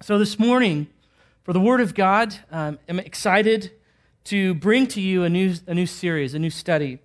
So, this morning, for the Word of God, um, I'm excited to bring to you a new, a new series, a new study.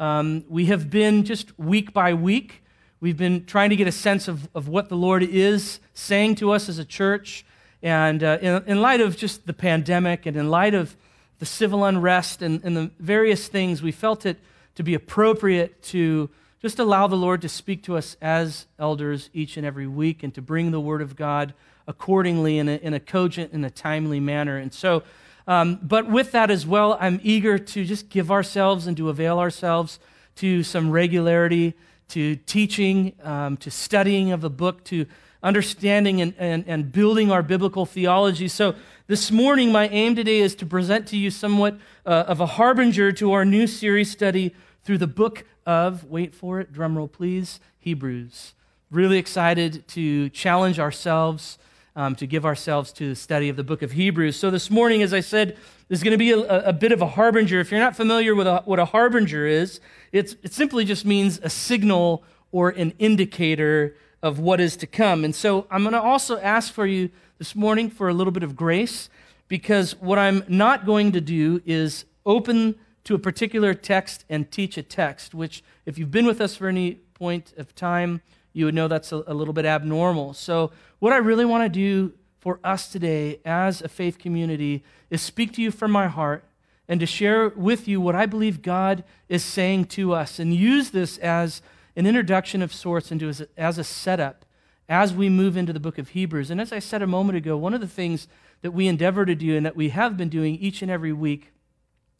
Um, we have been just week by week, we've been trying to get a sense of, of what the Lord is saying to us as a church. And uh, in, in, light of just the pandemic and in light of the civil unrest and, and the various things, we felt it to be appropriate to just allow the Lord to speak to us as elders each and every week and to bring the Word of God accordingly in a, in a cogent and a timely manner. And so, um, but with that as well, I'm eager to just give ourselves and to avail ourselves to some regularity, to teaching, um, to studying of the book, to understanding and, and, and building our biblical theology. So, this morning, my aim today is to present to you somewhat uh, of a harbinger to our new series study through the book of, wait for it, drumroll please, Hebrews. Really excited to challenge ourselves um, to give ourselves to the study of the book of Hebrews. So, this morning, as I said, there's going to be a, a bit of a harbinger. If you're not familiar with a, what a harbinger is, it simply just means a signal or an indicator of what is to come. And so, I'm going to also ask for you this morning for a little bit of grace because what I'm not going to do is open to a particular text and teach a text, which, if you've been with us for any point of time, you would know that's a, a little bit abnormal. So, what I really want to do for us today as a faith community is speak to you from my heart and to share with you what I believe God is saying to us and use this as an introduction of sorts into as as a setup as we move into the book of Hebrews. And as I said a moment ago, one of the things that we endeavor to do and that we have been doing each and every week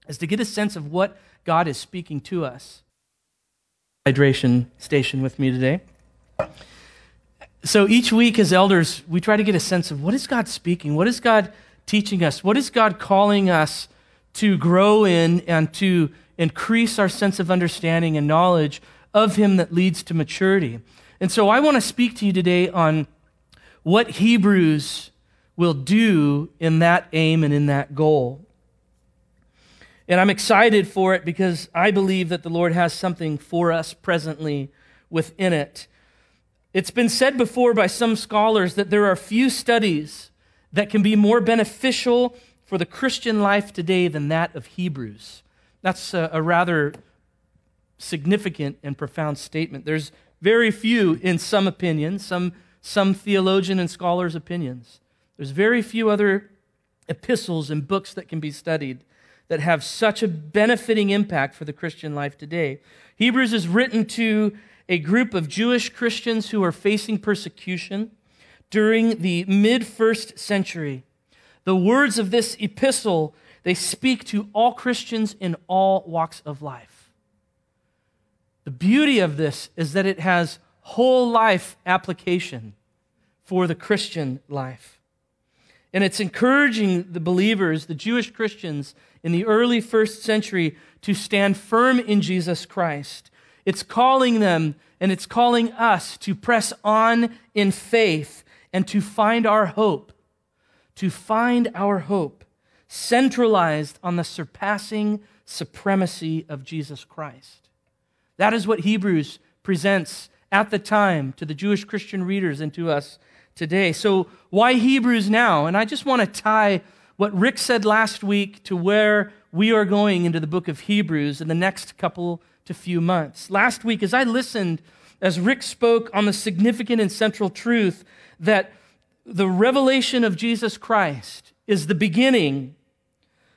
is to get a sense of what God is speaking to us. Hydration station with me today. So each week, as elders, we try to get a sense of what is God speaking? What is God teaching us? What is God calling us to grow in and to increase our sense of understanding and knowledge of Him that leads to maturity? And so I want to speak to you today on what Hebrews will do in that aim and in that goal. And I'm excited for it because I believe that the Lord has something for us presently within it. It's been said before by some scholars that there are few studies that can be more beneficial for the Christian life today than that of Hebrews. That's a, a rather significant and profound statement. There's very few, in some opinions, some, some theologian and scholars' opinions. There's very few other epistles and books that can be studied that have such a benefiting impact for the Christian life today. Hebrews is written to a group of Jewish Christians who are facing persecution during the mid first century. The words of this epistle, they speak to all Christians in all walks of life. The beauty of this is that it has whole life application for the Christian life. And it's encouraging the believers, the Jewish Christians in the early first century, to stand firm in Jesus Christ it's calling them and it's calling us to press on in faith and to find our hope, to find our hope centralized on the surpassing supremacy of Jesus Christ. That is what Hebrews presents at the time to the Jewish Christian readers and to us today. So, why Hebrews now? And I just want to tie what Rick said last week to where we are going into the book of Hebrews in the next couple to few months. Last week, as I listened, as Rick spoke on the significant and central truth that the revelation of Jesus Christ is the beginning,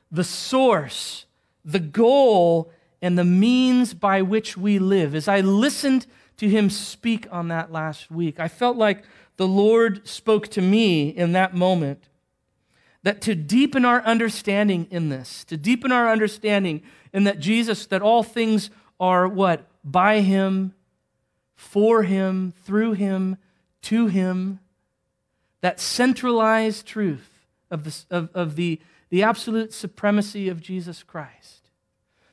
the source, the goal, and the means by which we live. As I listened to him speak on that last week, I felt like the Lord spoke to me in that moment that to deepen our understanding in this, to deepen our understanding in that Jesus, that all things are what? By him, for him, through him, to him. That centralized truth of, the, of, of the, the absolute supremacy of Jesus Christ.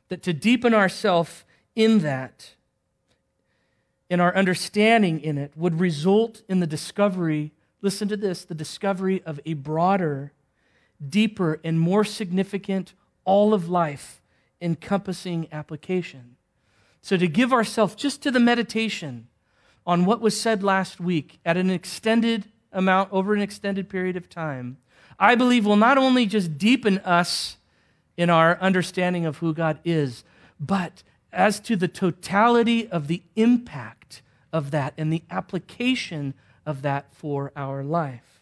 That to deepen ourselves in that, in our understanding in it, would result in the discovery, listen to this, the discovery of a broader, deeper, and more significant, all of life encompassing application. So, to give ourselves just to the meditation on what was said last week at an extended amount over an extended period of time, I believe will not only just deepen us in our understanding of who God is, but as to the totality of the impact of that and the application of that for our life.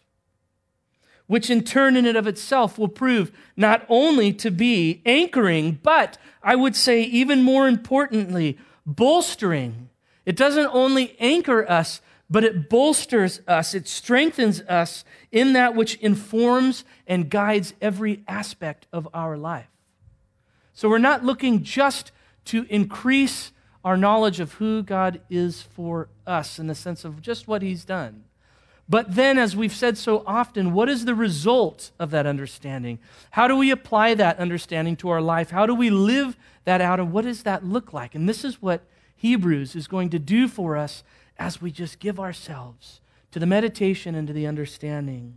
Which in turn, in and of itself, will prove not only to be anchoring, but I would say even more importantly, bolstering. It doesn't only anchor us, but it bolsters us, it strengthens us in that which informs and guides every aspect of our life. So we're not looking just to increase our knowledge of who God is for us in the sense of just what He's done. But then, as we've said so often, what is the result of that understanding? How do we apply that understanding to our life? How do we live that out? And what does that look like? And this is what Hebrews is going to do for us as we just give ourselves to the meditation and to the understanding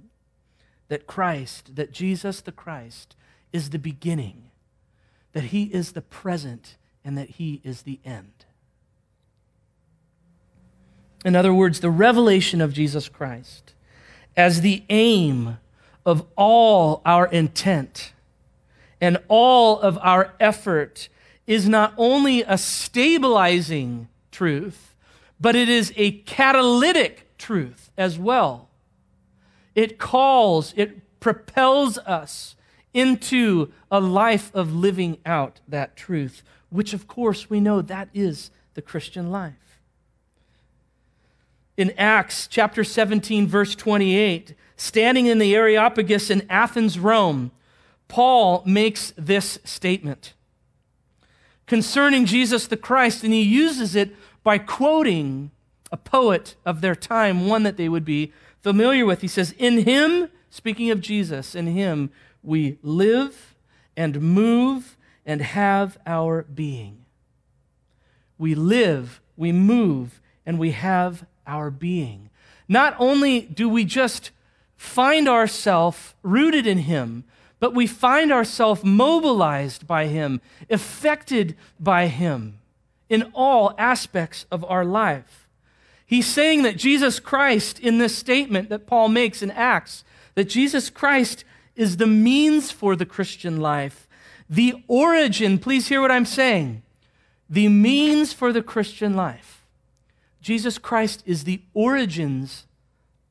that Christ, that Jesus the Christ, is the beginning, that He is the present, and that He is the end. In other words, the revelation of Jesus Christ as the aim of all our intent and all of our effort is not only a stabilizing truth, but it is a catalytic truth as well. It calls, it propels us into a life of living out that truth, which of course we know that is the Christian life in Acts chapter 17, verse 28, standing in the Areopagus in Athens, Rome, Paul makes this statement concerning Jesus the Christ, and he uses it by quoting a poet of their time, one that they would be familiar with. He says, In him, speaking of Jesus, in him we live and move and have our being. We live, we move, and we have our being. Not only do we just find ourselves rooted in Him, but we find ourselves mobilized by Him, affected by Him in all aspects of our life. He's saying that Jesus Christ, in this statement that Paul makes in Acts, that Jesus Christ is the means for the Christian life, the origin, please hear what I'm saying, the means for the Christian life. Jesus Christ is the origins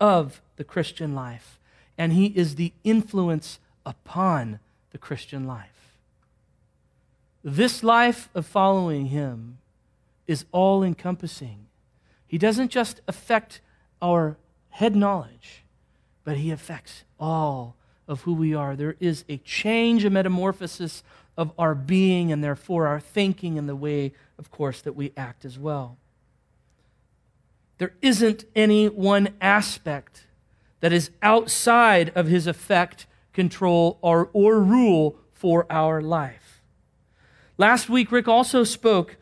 of the Christian life, and he is the influence upon the Christian life. This life of following him is all encompassing. He doesn't just affect our head knowledge, but he affects all of who we are. There is a change, a metamorphosis of our being, and therefore our thinking and the way, of course, that we act as well. There isn't any one aspect that is outside of his effect, control, or, or rule for our life. Last week, Rick also spoke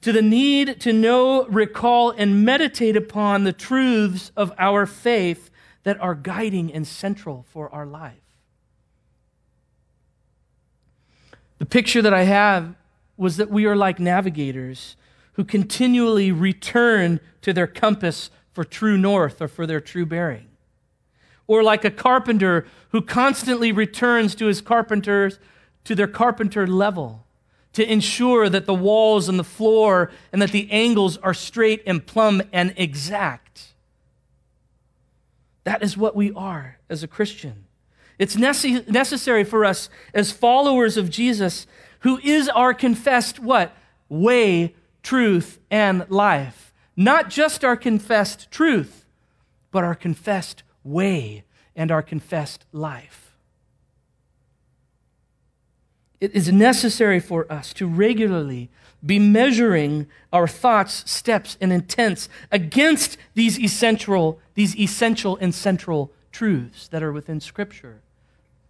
to the need to know, recall, and meditate upon the truths of our faith that are guiding and central for our life. The picture that I have was that we are like navigators who continually return to their compass for true north or for their true bearing. Or like a carpenter who constantly returns to his carpenters to their carpenter level to ensure that the walls and the floor and that the angles are straight and plumb and exact. That is what we are as a Christian. It's nece- necessary for us as followers of Jesus, who is our confessed what? Way, truth, and life. Not just our confessed truth, but our confessed way and our confessed life. It is necessary for us to regularly be measuring our thoughts, steps, and intents against these essential, these essential and central truths that are within Scripture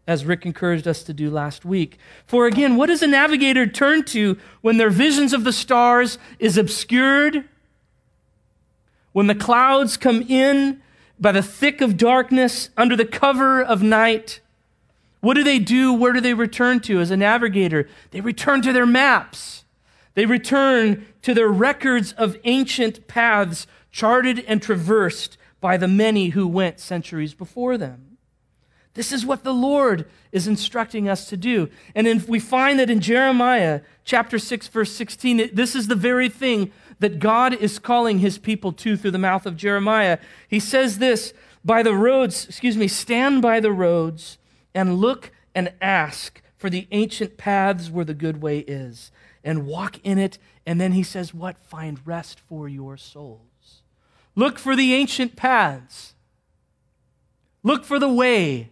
as Rick encouraged us to do last week. For again, what does a navigator turn to when their visions of the stars is obscured? When the clouds come in by the thick of darkness under the cover of night? What do they do? Where do they return to as a navigator? They return to their maps. They return to their records of ancient paths charted and traversed by the many who went centuries before them. This is what the Lord is instructing us to do. And we find that in Jeremiah chapter 6, verse 16, this is the very thing that God is calling his people to through the mouth of Jeremiah. He says this by the roads, excuse me, stand by the roads and look and ask for the ancient paths where the good way is and walk in it. And then he says, What? Find rest for your souls. Look for the ancient paths. Look for the way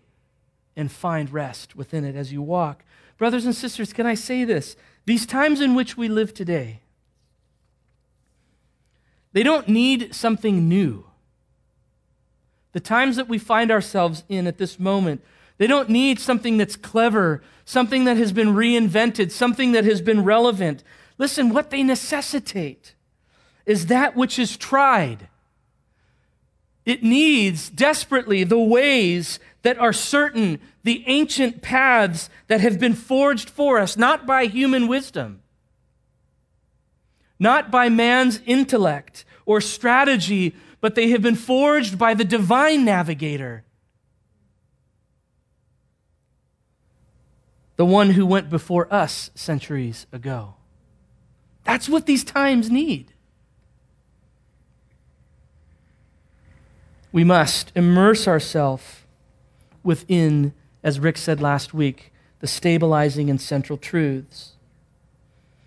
and find rest within it as you walk. Brothers and sisters, can I say this? These times in which we live today, they don't need something new. The times that we find ourselves in at this moment, they don't need something that's clever, something that has been reinvented, something that has been relevant. Listen, what they necessitate is that which is tried. It needs desperately the ways that are certain, the ancient paths that have been forged for us, not by human wisdom, not by man's intellect or strategy, but they have been forged by the divine navigator, the one who went before us centuries ago. That's what these times need. We must immerse ourselves within, as Rick said last week, the stabilizing and central truths.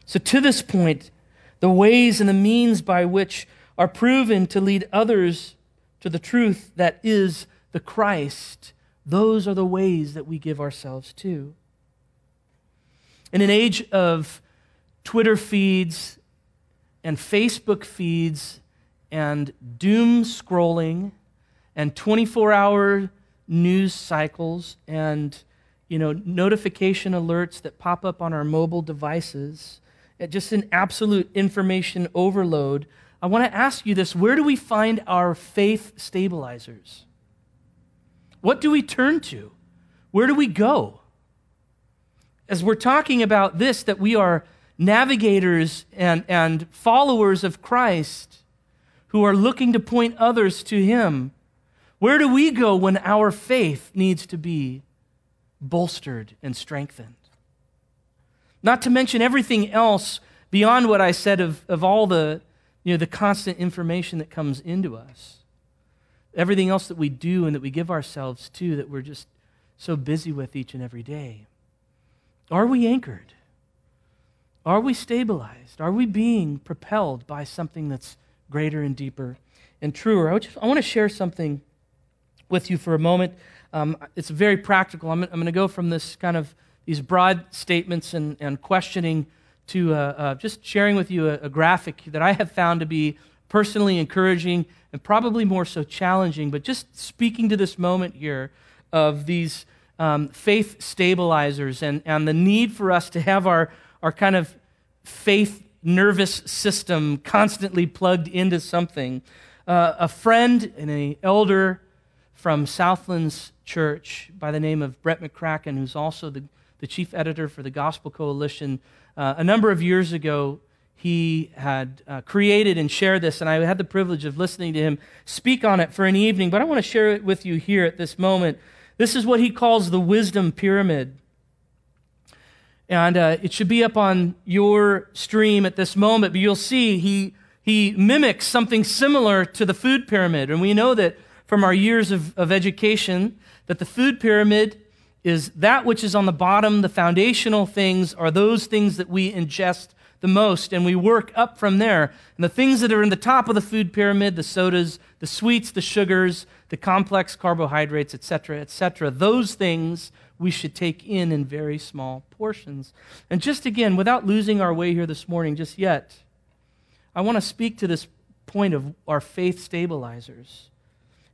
So, to this point, the ways and the means by which are proven to lead others to the truth that is the Christ, those are the ways that we give ourselves to. In an age of Twitter feeds and Facebook feeds and doom scrolling and 24 hour news cycles and you know notification alerts that pop up on our mobile devices just an absolute information overload I want to ask you this where do we find our faith stabilizers? What do we turn to? Where do we go? As we're talking about this, that we are navigators and, and followers of Christ who are looking to point others to Him, where do we go when our faith needs to be bolstered and strengthened? Not to mention everything else beyond what I said of, of all the you know, the constant information that comes into us. Everything else that we do and that we give ourselves to that we're just so busy with each and every day. Are we anchored? Are we stabilized? Are we being propelled by something that's greater and deeper and truer? I, just, I want to share something with you for a moment. Um, it's very practical. I'm, I'm going to go from this kind of these broad statements and, and questioning to uh, uh, just sharing with you a, a, graphic that I have found to be personally encouraging and probably more so challenging, but just speaking to this moment here of these um, faith stabilizers and, and the need for us to have our, our kind of faith nervous system constantly plugged into something. Uh, a friend and an elder from Southlands Church by the name of Brett McCracken, who's also the, the chief editor for the Gospel Coalition, uh, a number of years ago, he had uh, created and shared this, and I had the privilege of listening to him speak on it for an evening, but I want to share it with you here at this moment. This is what he calls the wisdom pyramid. And uh, it should be up on your stream at this moment, but you'll see he, he mimics something similar to the food pyramid. And we know that from our years of, of education that the food pyramid is that which is on the bottom, the foundational things, are those things that we ingest the most, and we work up from there. And the things that are in the top of the food pyramid, the sodas, the sweets, the sugars, the complex carbohydrates, etc., etc., those things we should take in in very small portions. And just again, without losing our way here this morning just yet, I want to speak to this point of our faith stabilizers.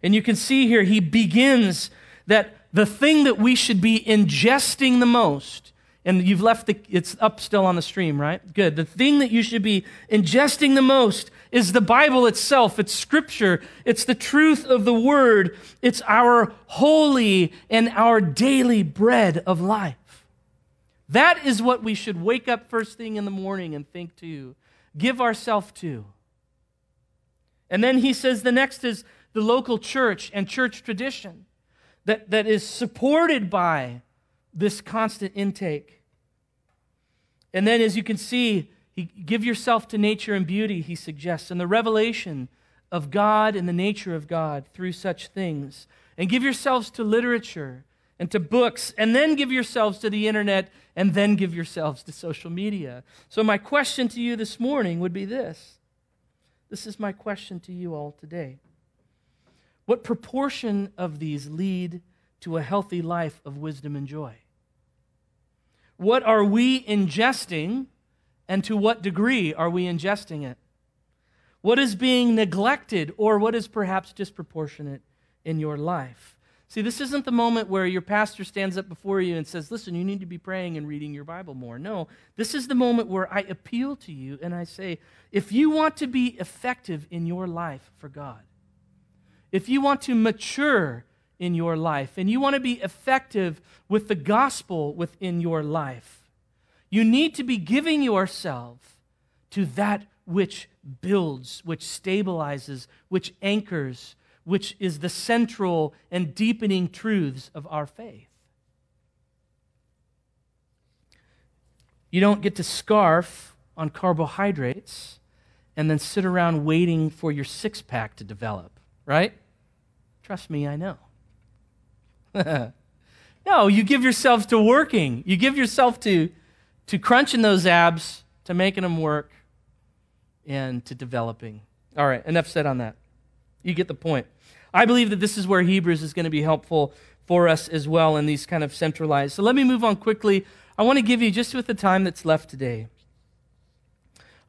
And you can see here, he begins that the thing that we should be ingesting the most, and you've left the, it's up still on the stream, right? Good. The thing that you should be ingesting the most is the Bible itself. It's Scripture. It's the truth of the Word. It's our holy and our daily bread of life. That is what we should wake up first thing in the morning and think to, give ourselves to. And then he says the next is the local church and church tradition that, that is supported by this constant intake. And then, as you can see, he, give yourself to nature and beauty, he suggests, and the revelation of God and the nature of God through such things. And give yourselves to literature and to books, and then give yourselves to the internet, and then give yourselves to social media. So, my question to you this morning would be this this is my question to you all today. What proportion of these lead to a healthy life of wisdom and joy? What are we ingesting, and to what degree are we ingesting it? What is being neglected, or what is perhaps disproportionate in your life? See, this isn't the moment where your pastor stands up before you and says, Listen, you need to be praying and reading your Bible more. No, this is the moment where I appeal to you and I say, If you want to be effective in your life for God, if you want to mature in your life and you want to be effective with the gospel within your life, you need to be giving yourself to that which builds, which stabilizes, which anchors, which is the central and deepening truths of our faith. You don't get to scarf on carbohydrates and then sit around waiting for your six pack to develop, right? Trust me, I know. no, you give yourself to working. You give yourself to, to crunching those abs, to making them work, and to developing. All right, enough said on that. You get the point. I believe that this is where Hebrews is going to be helpful for us as well in these kind of centralized. So let me move on quickly. I want to give you, just with the time that's left today,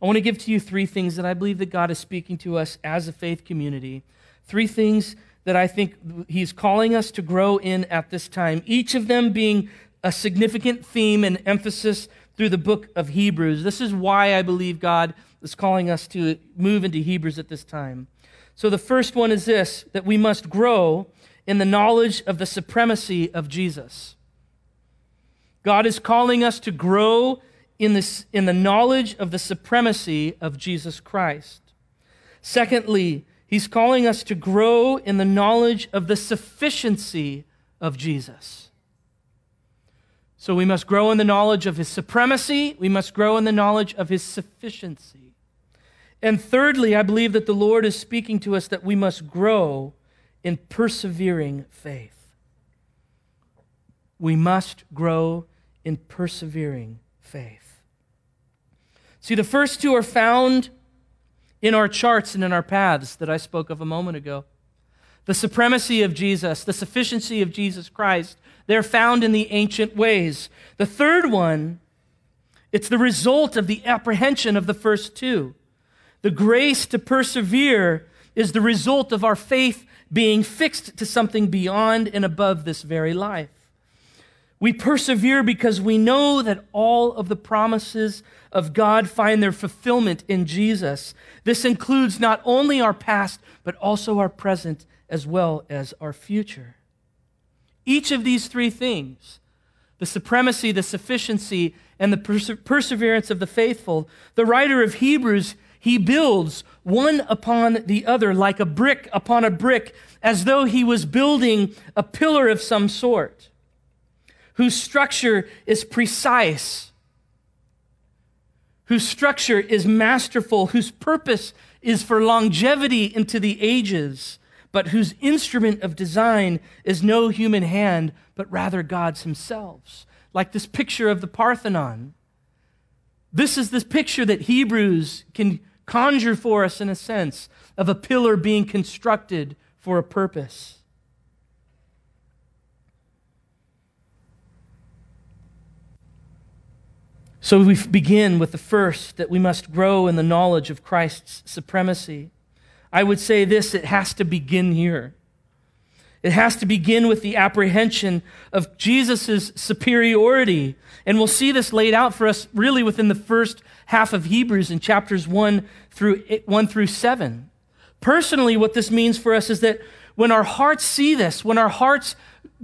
I want to give to you three things that I believe that God is speaking to us as a faith community. Three things that I think He's calling us to grow in at this time, each of them being a significant theme and emphasis through the book of Hebrews. This is why I believe God is calling us to move into Hebrews at this time. So the first one is this that we must grow in the knowledge of the supremacy of Jesus. God is calling us to grow in, this, in the knowledge of the supremacy of Jesus Christ. Secondly, he's calling us to grow in the knowledge of the sufficiency of Jesus. So we must grow in the knowledge of his supremacy, we must grow in the knowledge of his sufficiency. And thirdly, I believe that the Lord is speaking to us that we must grow in persevering faith. We must grow in persevering faith. See, the first two are found in our charts and in our paths that I spoke of a moment ago. The supremacy of Jesus, the sufficiency of Jesus Christ, they're found in the ancient ways. The third one, it's the result of the apprehension of the first two. The grace to persevere is the result of our faith being fixed to something beyond and above this very life. We persevere because we know that all of the promises of God find their fulfillment in Jesus. This includes not only our past, but also our present as well as our future. Each of these three things the supremacy, the sufficiency, and the perse- perseverance of the faithful the writer of Hebrews he builds one upon the other like a brick upon a brick, as though he was building a pillar of some sort, whose structure is precise, whose structure is masterful, whose purpose is for longevity into the ages, but whose instrument of design is no human hand, but rather God's Himself. Like this picture of the Parthenon. This is this picture that Hebrews can conjure for us, in a sense, of a pillar being constructed for a purpose. So we begin with the first that we must grow in the knowledge of Christ's supremacy. I would say this it has to begin here. It has to begin with the apprehension of Jesus' superiority. And we'll see this laid out for us really within the first half of Hebrews in chapters 1 through 1 through 7. Personally, what this means for us is that when our hearts see this, when our hearts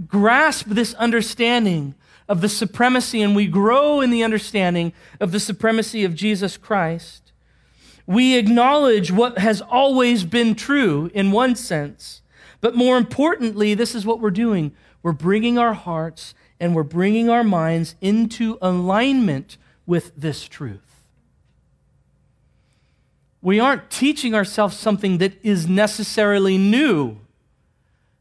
grasp this understanding of the supremacy and we grow in the understanding of the supremacy of Jesus Christ, We acknowledge what has always been true in one sense. But more importantly, this is what we're doing. We're bringing our hearts and we're bringing our minds into alignment with this truth. We aren't teaching ourselves something that is necessarily new.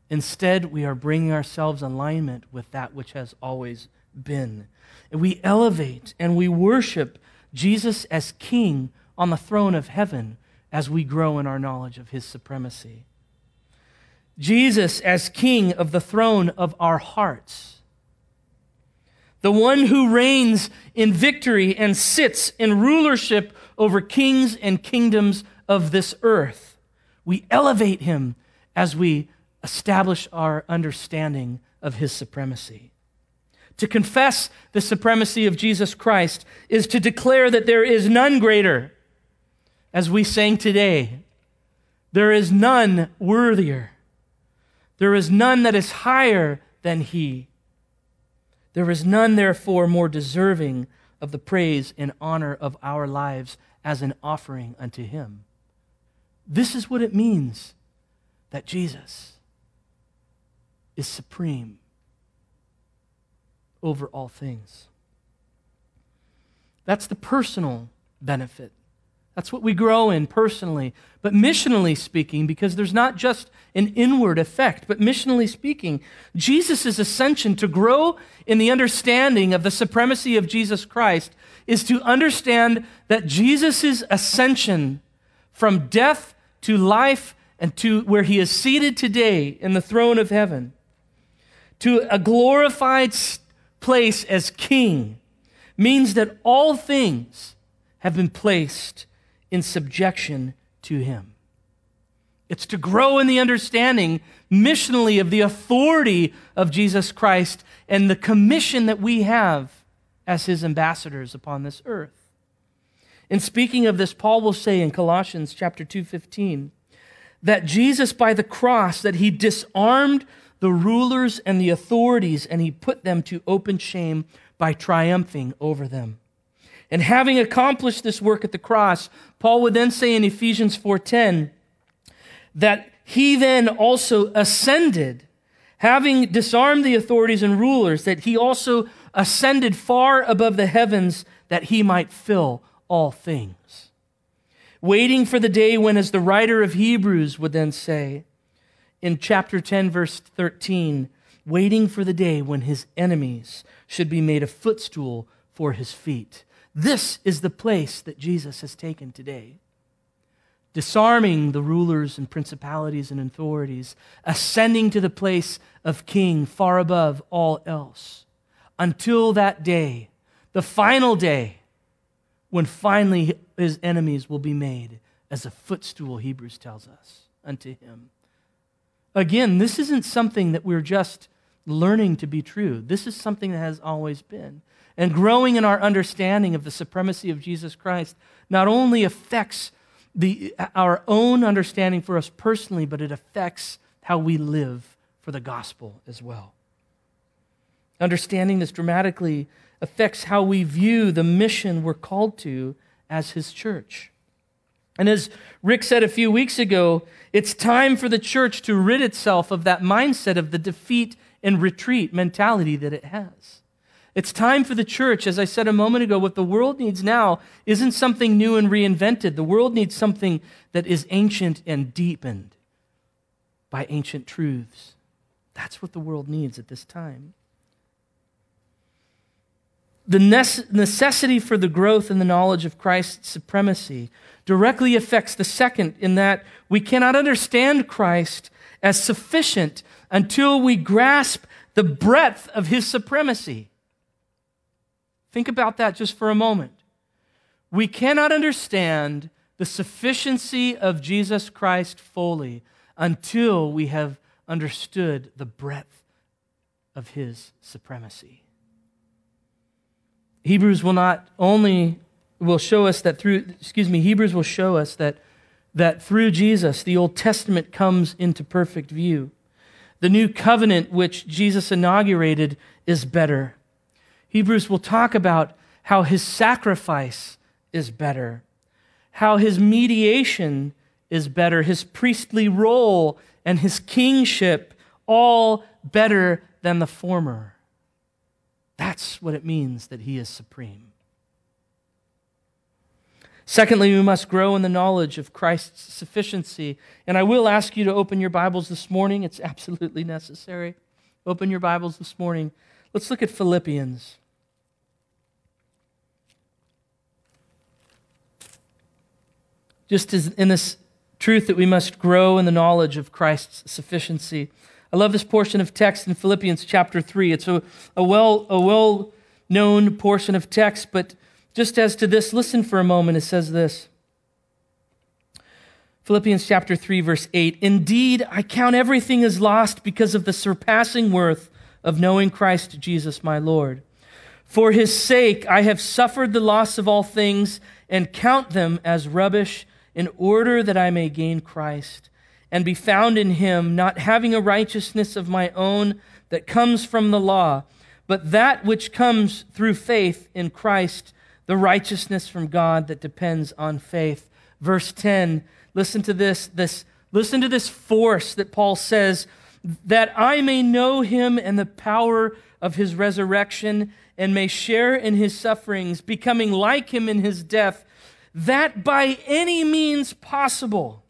Instead, we are bringing ourselves alignment with that which has always been. We elevate and we worship Jesus as King on the throne of heaven as we grow in our knowledge of his supremacy. Jesus as King of the throne of our hearts. The one who reigns in victory and sits in rulership over kings and kingdoms of this earth. We elevate him as we establish our understanding of his supremacy. To confess the supremacy of Jesus Christ is to declare that there is none greater. As we sang today, there is none worthier. There is none that is higher than he. There is none, therefore, more deserving of the praise and honor of our lives as an offering unto him. This is what it means that Jesus is supreme over all things. That's the personal benefit. That's what we grow in personally. But missionally speaking, because there's not just an inward effect, but missionally speaking, Jesus' ascension to grow in the understanding of the supremacy of Jesus Christ is to understand that Jesus' ascension from death to life and to where he is seated today in the throne of heaven, to a glorified place as king, means that all things have been placed in subjection to him. It's to grow in the understanding missionally of the authority of Jesus Christ and the commission that we have as his ambassadors upon this earth. In speaking of this, Paul will say in Colossians chapter 2:15 that Jesus by the cross that he disarmed the rulers and the authorities and he put them to open shame by triumphing over them. And having accomplished this work at the cross, Paul would then say in Ephesians 4:10 that he then also ascended, having disarmed the authorities and rulers, that he also ascended far above the heavens that he might fill all things. Waiting for the day when, as the writer of Hebrews would then say in chapter 10, verse 13, waiting for the day when his enemies should be made a footstool for his feet. This is the place that Jesus has taken today. Disarming the rulers and principalities and authorities, ascending to the place of king far above all else, until that day, the final day, when finally his enemies will be made as a footstool, Hebrews tells us, unto him. Again, this isn't something that we're just learning to be true. This is something that has always been and growing in our understanding of the supremacy of Jesus Christ not only affects the, our own understanding for us personally, but it affects how we live for the gospel as well. Understanding this dramatically affects how we view the mission we're called to as his church. And as Rick said a few weeks ago, it's time for the church to rid itself of that mindset of the defeat and retreat mentality that it has. It's time for the church, as I said a moment ago, what the world needs now isn't something new and reinvented. The world needs something that is ancient and deepened by ancient truths. That's what the world needs at this time. The necessity for the growth in the knowledge of Christ's supremacy directly affects the second, in that we cannot understand Christ as sufficient until we grasp the breadth of his supremacy. Think about that just for a moment. We cannot understand the sufficiency of Jesus Christ fully until we have understood the breadth of his supremacy. Hebrews will not only will show us that through excuse me Hebrews will show us that that through Jesus the Old Testament comes into perfect view. The new covenant which Jesus inaugurated is better. Hebrews will talk about how his sacrifice is better, how his mediation is better, his priestly role and his kingship, all better than the former. That's what it means that he is supreme. Secondly, we must grow in the knowledge of Christ's sufficiency. And I will ask you to open your Bibles this morning. It's absolutely necessary. Open your Bibles this morning. Let's look at Philippians. Just as in this truth that we must grow in the knowledge of Christ's sufficiency. I love this portion of text in Philippians chapter 3. It's a, a well, a well known portion of text, but just as to this, listen for a moment. It says this Philippians chapter 3, verse 8 Indeed, I count everything as lost because of the surpassing worth of knowing Christ Jesus my Lord. For his sake, I have suffered the loss of all things and count them as rubbish in order that I may gain Christ and be found in him, not having a righteousness of my own that comes from the law, but that which comes through faith in Christ, the righteousness from God that depends on faith. Verse 10, listen to this, this listen to this force that Paul says, that I may know him and the power of his resurrection and may share in his sufferings, becoming like him in his death that by any means possible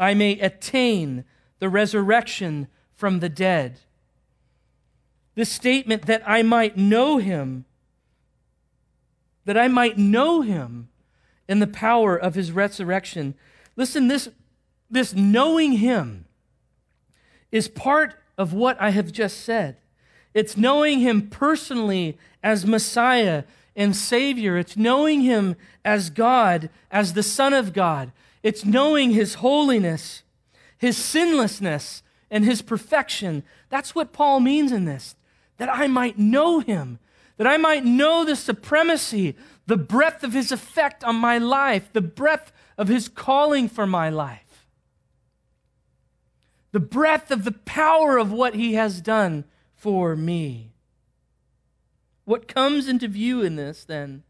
I may attain the resurrection from the dead. This statement that I might know him, that I might know him in the power of his resurrection. Listen, this, this knowing him is part of what I have just said. It's knowing him personally as Messiah and Savior. It's knowing Him as God, as the Son of God. It's knowing His holiness, His sinlessness, and His perfection. That's what Paul means in this that I might know Him, that I might know the supremacy, the breadth of His effect on my life, the breadth of His calling for my life, the breadth of the power of what He has done for me. What comes into view in this, then,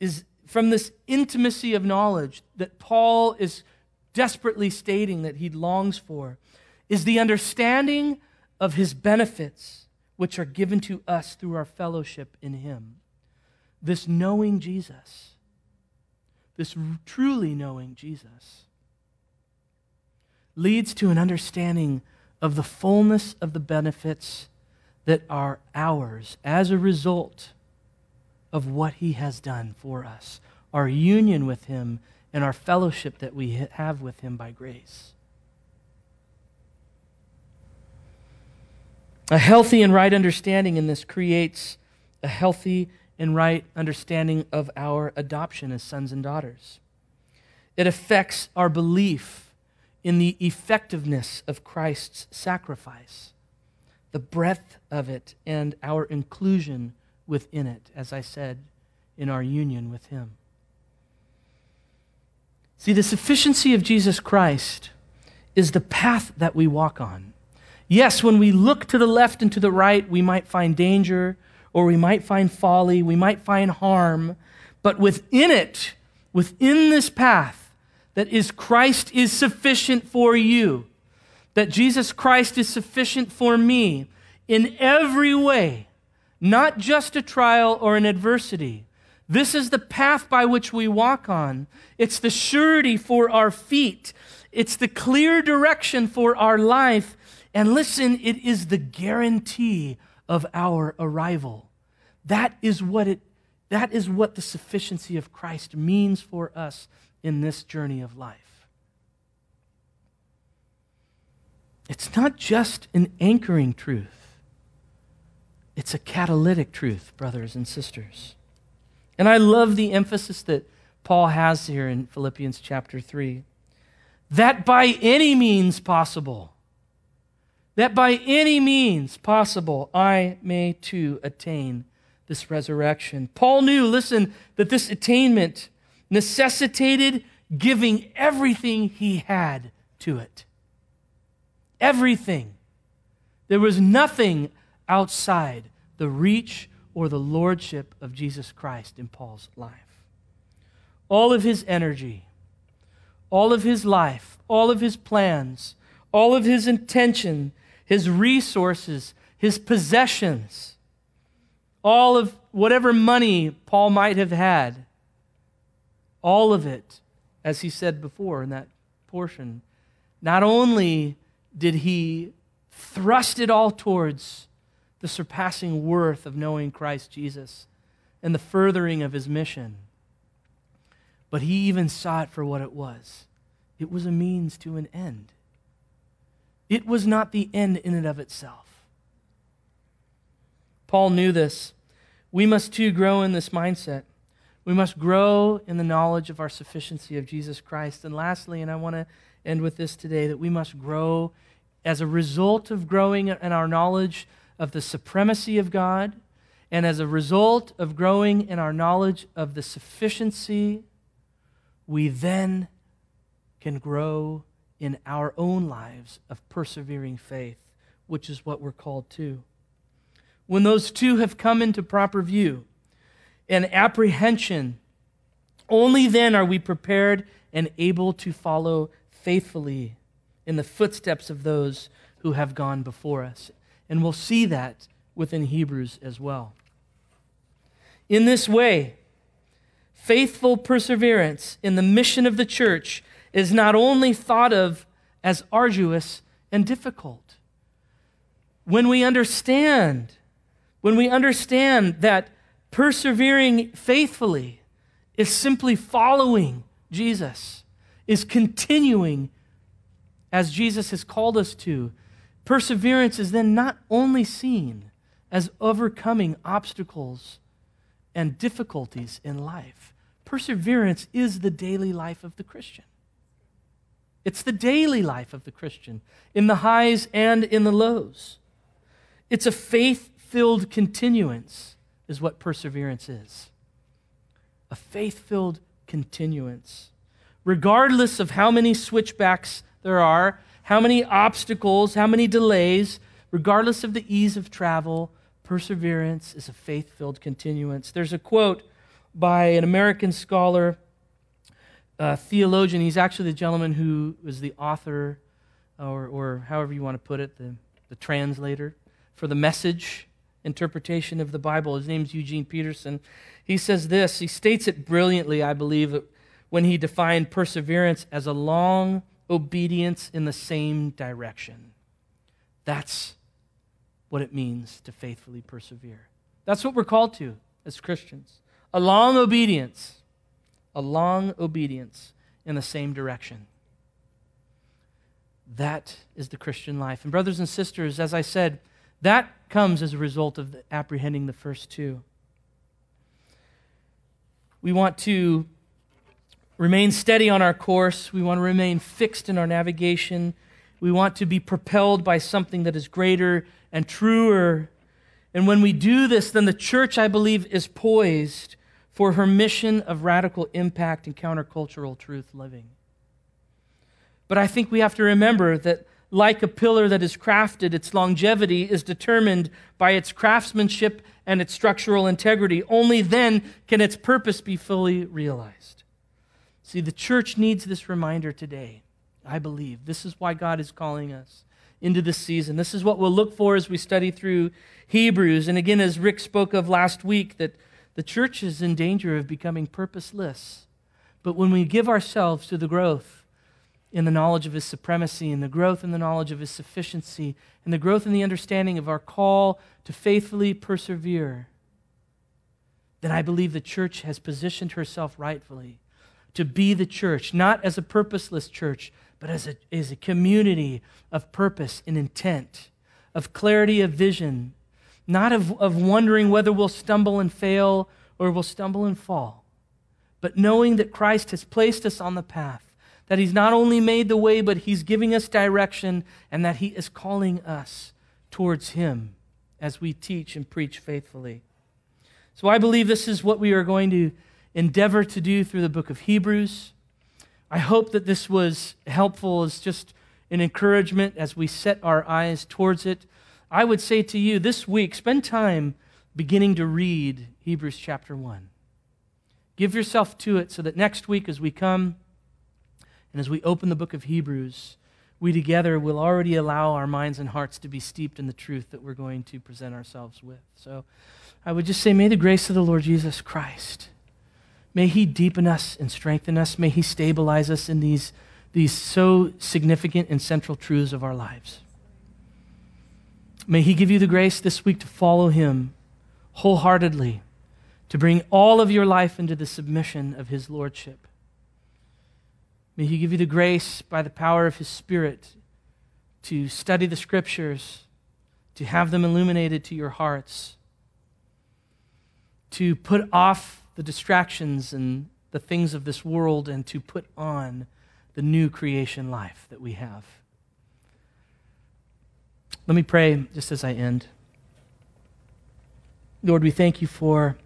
is from this intimacy of knowledge that Paul is desperately stating that he longs for, is the understanding of his benefits, which are given to us through our fellowship in him. This knowing Jesus, this truly knowing Jesus, leads to an understanding of the fullness of the benefits that are ours as a result of what he has done for us, our union with him, and our fellowship that we have with him by grace. A healthy and right understanding in this creates a healthy and right understanding of our adoption as sons and daughters. It affects our belief in the effectiveness of Christ's sacrifice the breadth of it and our inclusion within it, as I said, in our union with Him. See, the sufficiency of Jesus Christ is the path that we walk on. Yes, when we look to the left and to the right, we might find danger or we might find folly, we might find harm, but within it, within this path, that is Christ is sufficient for you that Jesus Christ is sufficient for me in every way, not just a trial or an adversity. This is the path by which we walk on. It's the surety for our feet. It's the clear direction for our life. And listen, it is the guarantee of our arrival. That is what it that is what the sufficiency of Christ means for us in this journey of life. It's not just an anchoring truth, it's a catalytic truth, brothers and sisters. And I love the emphasis that Paul has here in Philippians chapter 3 that by any means possible, that by any means possible, I may too attain this resurrection. Paul knew, listen, that this attainment necessitated giving everything he had to it everything. There was nothing outside the reach or the lordship of Jesus Christ in Paul's life. all of his energy, all of his life, all of his plans, all of his intention, his resources, his possessions, all of whatever money Paul might have had, all of it, as he said before in that portion, not only did he thrust it all towards the surpassing worth of knowing Christ Jesus and the furthering of his mission, but he even saw it for what it was. It was a means to an end. It was not the end in and of itself. Paul knew this. We must too grow in this mindset. We must grow in the knowledge of our sufficiency of Jesus Christ. And lastly, and I want to end with this today, that we must grow as a result of growing in our knowledge of the supremacy of God, and as a result of growing in our knowledge of the sufficiency, we then can grow in our own lives of persevering faith, which is what we're called to. When those two have come into proper view, and apprehension, only then are we prepared and able to follow faithfully in the footsteps of those who have gone before us. And we'll see that within Hebrews as well. In this way, faithful perseverance in the mission of the church is not only thought of as arduous and difficult. When we understand, when we understand that persevering faithfully is simply following Jesus, is continuing as Jesus has called us to. Perseverance is then not only seen as overcoming obstacles and difficulties in life, perseverance is the daily life of the Christian. It's the daily life of the Christian, in the highs and in the lows. It's a faith filled continuance, is what perseverance is. A faith filled continuance. Regardless of how many switchbacks there are, how many obstacles, how many delays, regardless of the ease of travel, perseverance is a faith filled continuance. There's a quote by an American scholar, uh, theologian. He's actually the gentleman who was the author, or, or however you want to put it, the, the translator for the message interpretation of the Bible. His name's Eugene Peterson. He says this, he states it brilliantly, I believe, when he defined perseverance as a long obedience in the same direction. That's what it means to faithfully persevere. That's what we're called to as Christians a long obedience, a long obedience in the same direction. That is the Christian life. And, brothers and sisters, as I said, that comes as a result of apprehending the first two. We want to remain steady on our course. We want to remain fixed in our navigation. We want to be propelled by something that is greater and truer. And when we do this, then the church, I believe, is poised for her mission of radical impact and countercultural truth living. But I think we have to remember that, like a pillar that is crafted, its longevity is determined by its craftsmanship and its structural integrity. Only then can its purpose be fully realized. See, the church needs this reminder today, I believe. This is why God is calling us into this season. This is what we'll look for as we study through Hebrews. And again, as Rick spoke of last week, that the church is in danger of becoming purposeless. But when we give ourselves to the growth in the knowledge of His supremacy, and the growth in the knowledge of His sufficiency, and the growth in the understanding of our call to faithfully persevere, then I believe the church has positioned herself rightfully to be the church, not as a purposeless church, but as a, as a community of purpose and intent, of clarity of vision, not of, of wondering whether we'll stumble and fail or we'll stumble and fall, but knowing that Christ has placed us on the path, that He's not only made the way, but He's giving us direction, and that He is calling us towards Him as we teach and preach faithfully. So I believe this is what we are going to endeavor to do through the book of Hebrews. I hope that this was helpful as just an encouragement as we set our eyes towards it. I would say to you this week, spend time beginning to read Hebrews chapter 1. Give yourself to it so that next week, as we come and as we open the book of Hebrews, we together will already allow our minds and hearts to be steeped in the truth that we're going to present ourselves with. So I would just say, may the grace of the Lord Jesus Christ, may He deepen us and strengthen us. May He stabilize us in these, these so significant and central truths of our lives. May He give you the grace this week to follow Him wholeheartedly, to bring all of your life into the submission of His Lordship. May He give you the grace by the power of His Spirit to study the Scriptures, to have them illuminated to your hearts, to put off the distractions and the things of this world, and to put on the new creation life that we have. Let me pray just as I end. Lord, we thank you for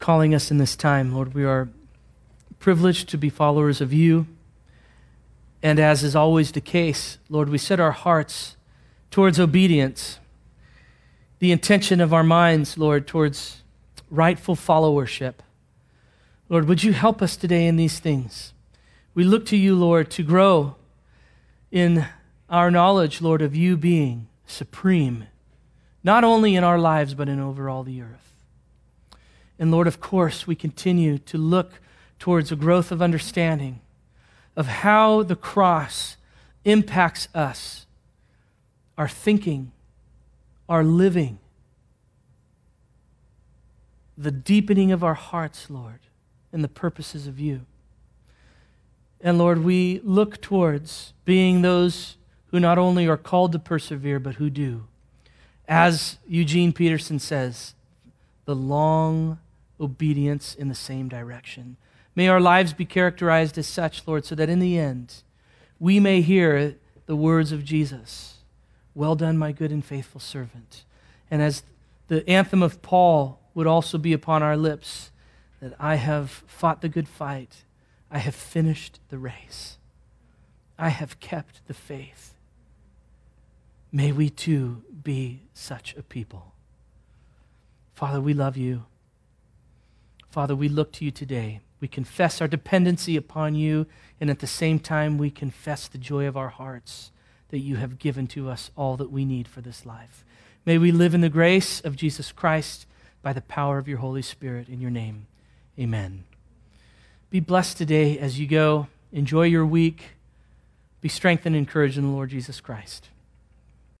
calling us in this time. Lord, we are privileged to be followers of you. And as is always the case, Lord, we set our hearts towards obedience, the intention of our minds, Lord, towards rightful followership. Lord, would you help us today in these things? We look to you, Lord, to grow in our knowledge, Lord, of you being supreme, not only in our lives, but in over all the earth. And Lord, of course, we continue to look towards a growth of understanding of how the cross impacts us, our thinking, our living, the deepening of our hearts, Lord, and the purposes of you. And Lord, we look towards being those who not only are called to persevere, but who do. As Eugene Peterson says, the long obedience in the same direction. May our lives be characterized as such, Lord, so that in the end we may hear the words of Jesus Well done, my good and faithful servant. And as the anthem of Paul would also be upon our lips, that I have fought the good fight, I have finished the race, I have kept the faith. May we too be such a people. Father, we love you. Father, we look to you today. We confess our dependency upon you, and at the same time, we confess the joy of our hearts that you have given to us all that we need for this life. May we live in the grace of Jesus Christ by the power of your Holy Spirit. In your name, amen. Be blessed today as you go. Enjoy your week. Be strengthened and encouraged in the Lord Jesus Christ.